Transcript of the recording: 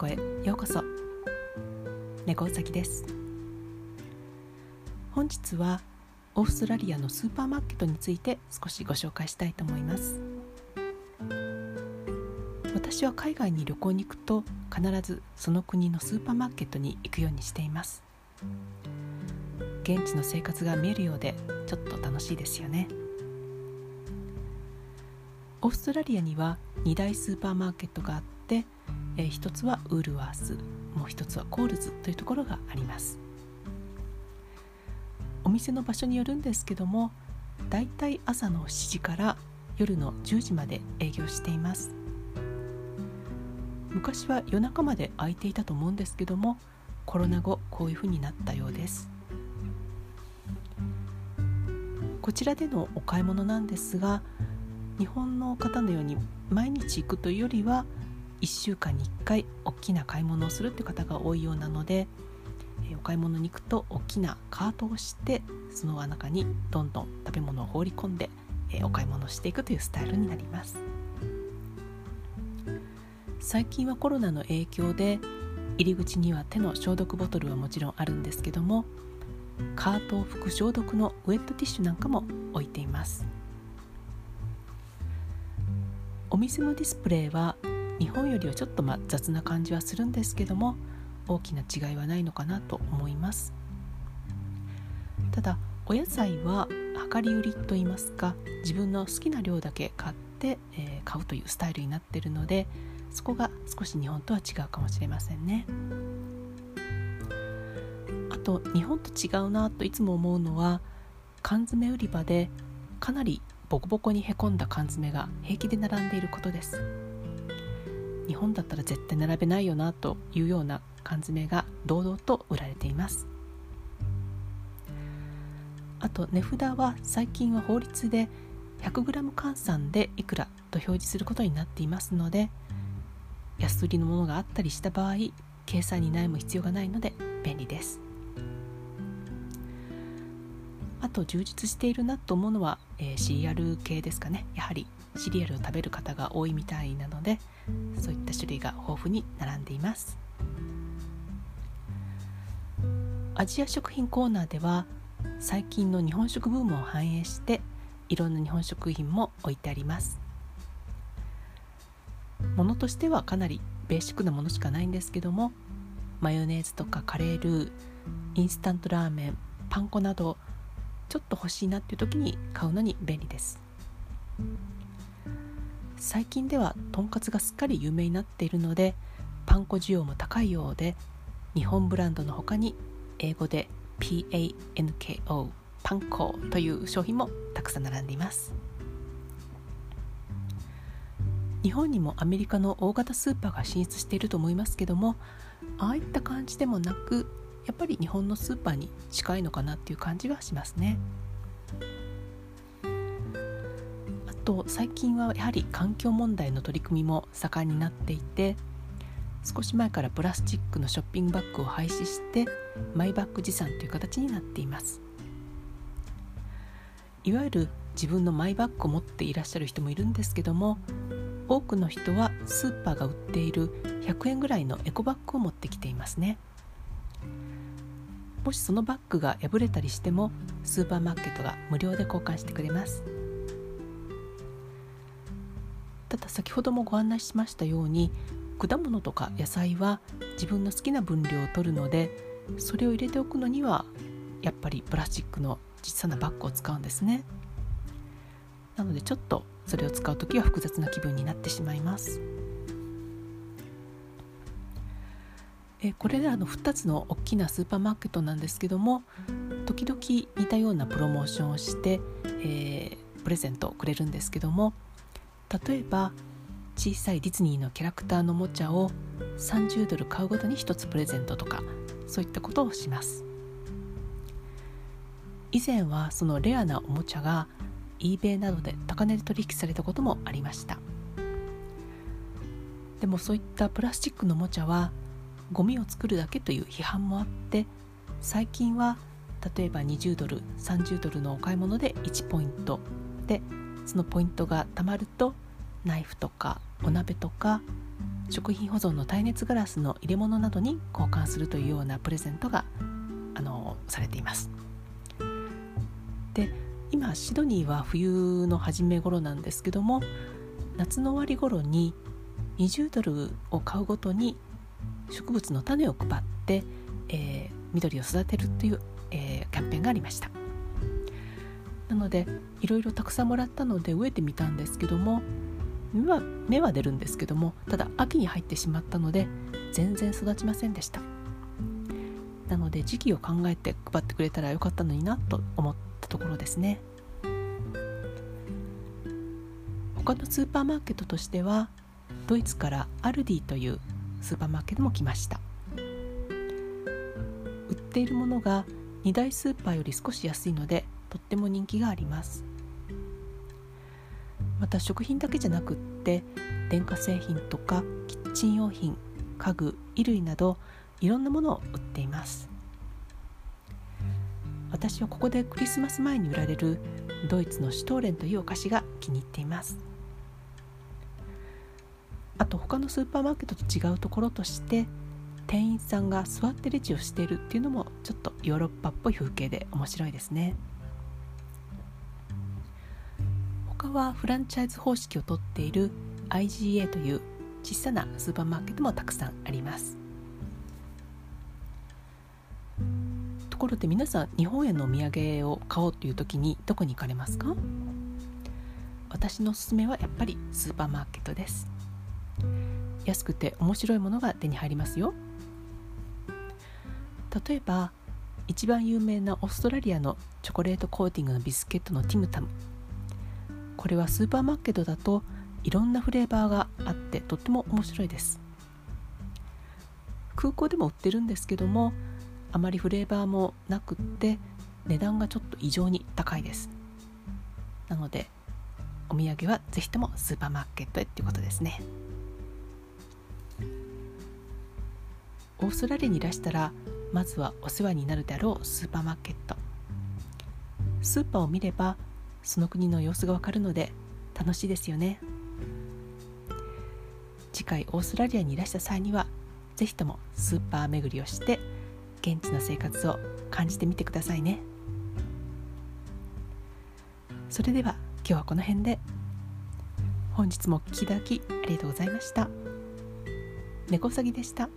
猫へようこそ。猫うさぎです。本日はオーストラリアのスーパーマーケットについて少しご紹介したいと思います。私は海外に旅行に行くと必ずその国のスーパーマーケットに行くようにしています。現地の生活が見えるようでちょっと楽しいですよね。オーストラリアには2大スーパーマーケットがあって、えー、一つはウールワースもう一つはコールズというところがあります。お店の場所によるんですけどもだいたい朝の7時から夜の10時まで営業しています。昔は夜中まで空いていたと思うんですけどもコロナ後こういうふうになったようです。こちらでのお買い物なんですが日本の方のように毎日行くというよりは1週間に1回大きな買い物をするという方が多いようなのでお買い物に行くと大きなカートをしてその中にどんどん食べ物を放り込んでお買い物していくというスタイルになります。最近はコロナの影響で入り口には手の消毒ボトルはもちろんあるんですけどもカートを拭く消毒のウェットティッシュなんかも置いています。お店のディスプレイは日本よりはちょっとま雑な感じはするんですけども大きな違いはないのかなと思います。ただお野菜は量り売りといいますか自分の好きな量だけ買って、えー、買うというスタイルになってるのでそこが少し日本とは違うかもしれませんね。あと日本と違うなといつも思うのは缶詰売り場でかなりボコボコにへこんだ缶詰が平気で並んでいることです。日本だったら絶対並べないよなというような缶詰が堂々と売られています。あと値札は最近は法律で 100g 換算でいくらと表示することになっていますので安売りのものがあったりした場合計算に悩む必要がないので便利です。あと充実しているなと思うのは、えー、シリアル系ですかね。やはりシリアルを食べる方が多いみたいなのでそういった種類が豊富に並んでいます。アジア食品コーナーでは最近の日本食ブームを反映していろんな日本食品も置いてあります。ものとしてはかなりベーシックなものしかないんですけどもマヨネーズとかカレールーインスタントラーメンパン粉などちょっと欲しいなっていう時に買うのに便利です。最近ではとんかつがすっかり有名になっているのでパン粉需要も高いようで日本ブランドの他に英語で PANKO パン粉という商品もたくさん並んでいます。日本にもアメリカの大型スーパーが進出していると思いますけどもああいった感じでもなくやっぱり日本のスーパーに近いのかなっていう感じはしますね。と最近はやはり環境問題の取り組みも盛んになっていて少し前からプラスチックのショッピングバッグを廃止してマイバッグ持参という形になっています。いわゆる自分のマイバッグを持っていらっしゃる人もいるんですけども多くの人はスーパーが売っている100円ぐらいのエコバッグを持ってきていますね。もしそのバッグが破れたりしてもスーパーマーケットが無料で交換してくれます。ただ先ほどもご案内しましたように果物とか野菜は自分の好きな分量を取るのでそれを入れておくのにはやっぱりプラスチックの小さなバッグを使うんですね。なのでちょっとそれを使う時は複雑な気分になってしまいます。えこれらの2つの大きなスーパーマーケットなんですけども時々似たようなプロモーションをして、えー、プレゼントをくれるんですけども例えば小さいディズニーのキャラクターのおもちゃを30ドル買うごとに1つプレゼントとかそういったことをします。以前はそのレアなおもちゃが eBay などで高値で取引されたこともありました。でもそういったプラスチックのおもちゃはゴミを作るだけという批判もあって最近は例えば20ドル30ドルのお買い物で1ポイント。でそのポイントがたまるとナイフとかお鍋とか食品保存の耐熱ガラスの入れ物などに交換するというようなプレゼントがあのされています。で今シドニーは冬の初め頃なんですけども夏の終わり頃に20ドルを買うごとに植物の種を配って、えー、緑を育てるという、えー、キャンペーンがありました。のでいろいろたくさんもらったので植えてみたんですけども芽は芽は出るんですけどもただ秋に入ってしまったので全然育ちませんでした。なので時期を考えて配ってくれたらよかったのになと思ったところですね。他のスーパーマーケットとしてはドイツからアルディというスーパーマーケットも来ました。売っているものが2大スーパーより少し安いのでとっても人気があります。また食品だけじゃなくって電化製品とかキッチン用品家具衣類などいろんなものを売っています。私はここでクリスマス前に売られるドイツのシュトーレンというお菓子が気に入っています。あと他のスーパーマーケットと違うところとして店員さんが座ってレジをしているっていうのもちょっとヨーロッパっぽい風景で面白いですね。他はフランチャイズ方式をとっている IGA という小さなスーパーマーケットもたくさんあります。ところで皆さん日本へのお土産を買おうという時にどこに行かれますか？私のおすすめはやっぱりスーパーマーケットです。安くて面白いものが手に入りますよ。例えば一番有名なオーストラリアのチョコレートコーティングのビスケットのティムタム。これはスーパーマーケットだといろんなフレーバーがあってとっても面白いです。空港でも売ってるんですけどもあまりフレーバーもなくって値段がちょっと異常に高いです。なのでお土産はぜひともスーパーマーケットへっていうことですね。オーストラリアにいらしたらまずはお世話になるであろうスーパーマーケット。スーパーを見ればその国の様子がわかるので楽しいですよね。次回オーストラリアにいらした際には是非ともスーパー巡りをして現地の生活を感じてみてくださいね。それでは今日はこの辺で。本日もお聴きいただきありがとうございました。猫さぎでした。